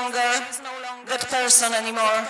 No longer that person anymore.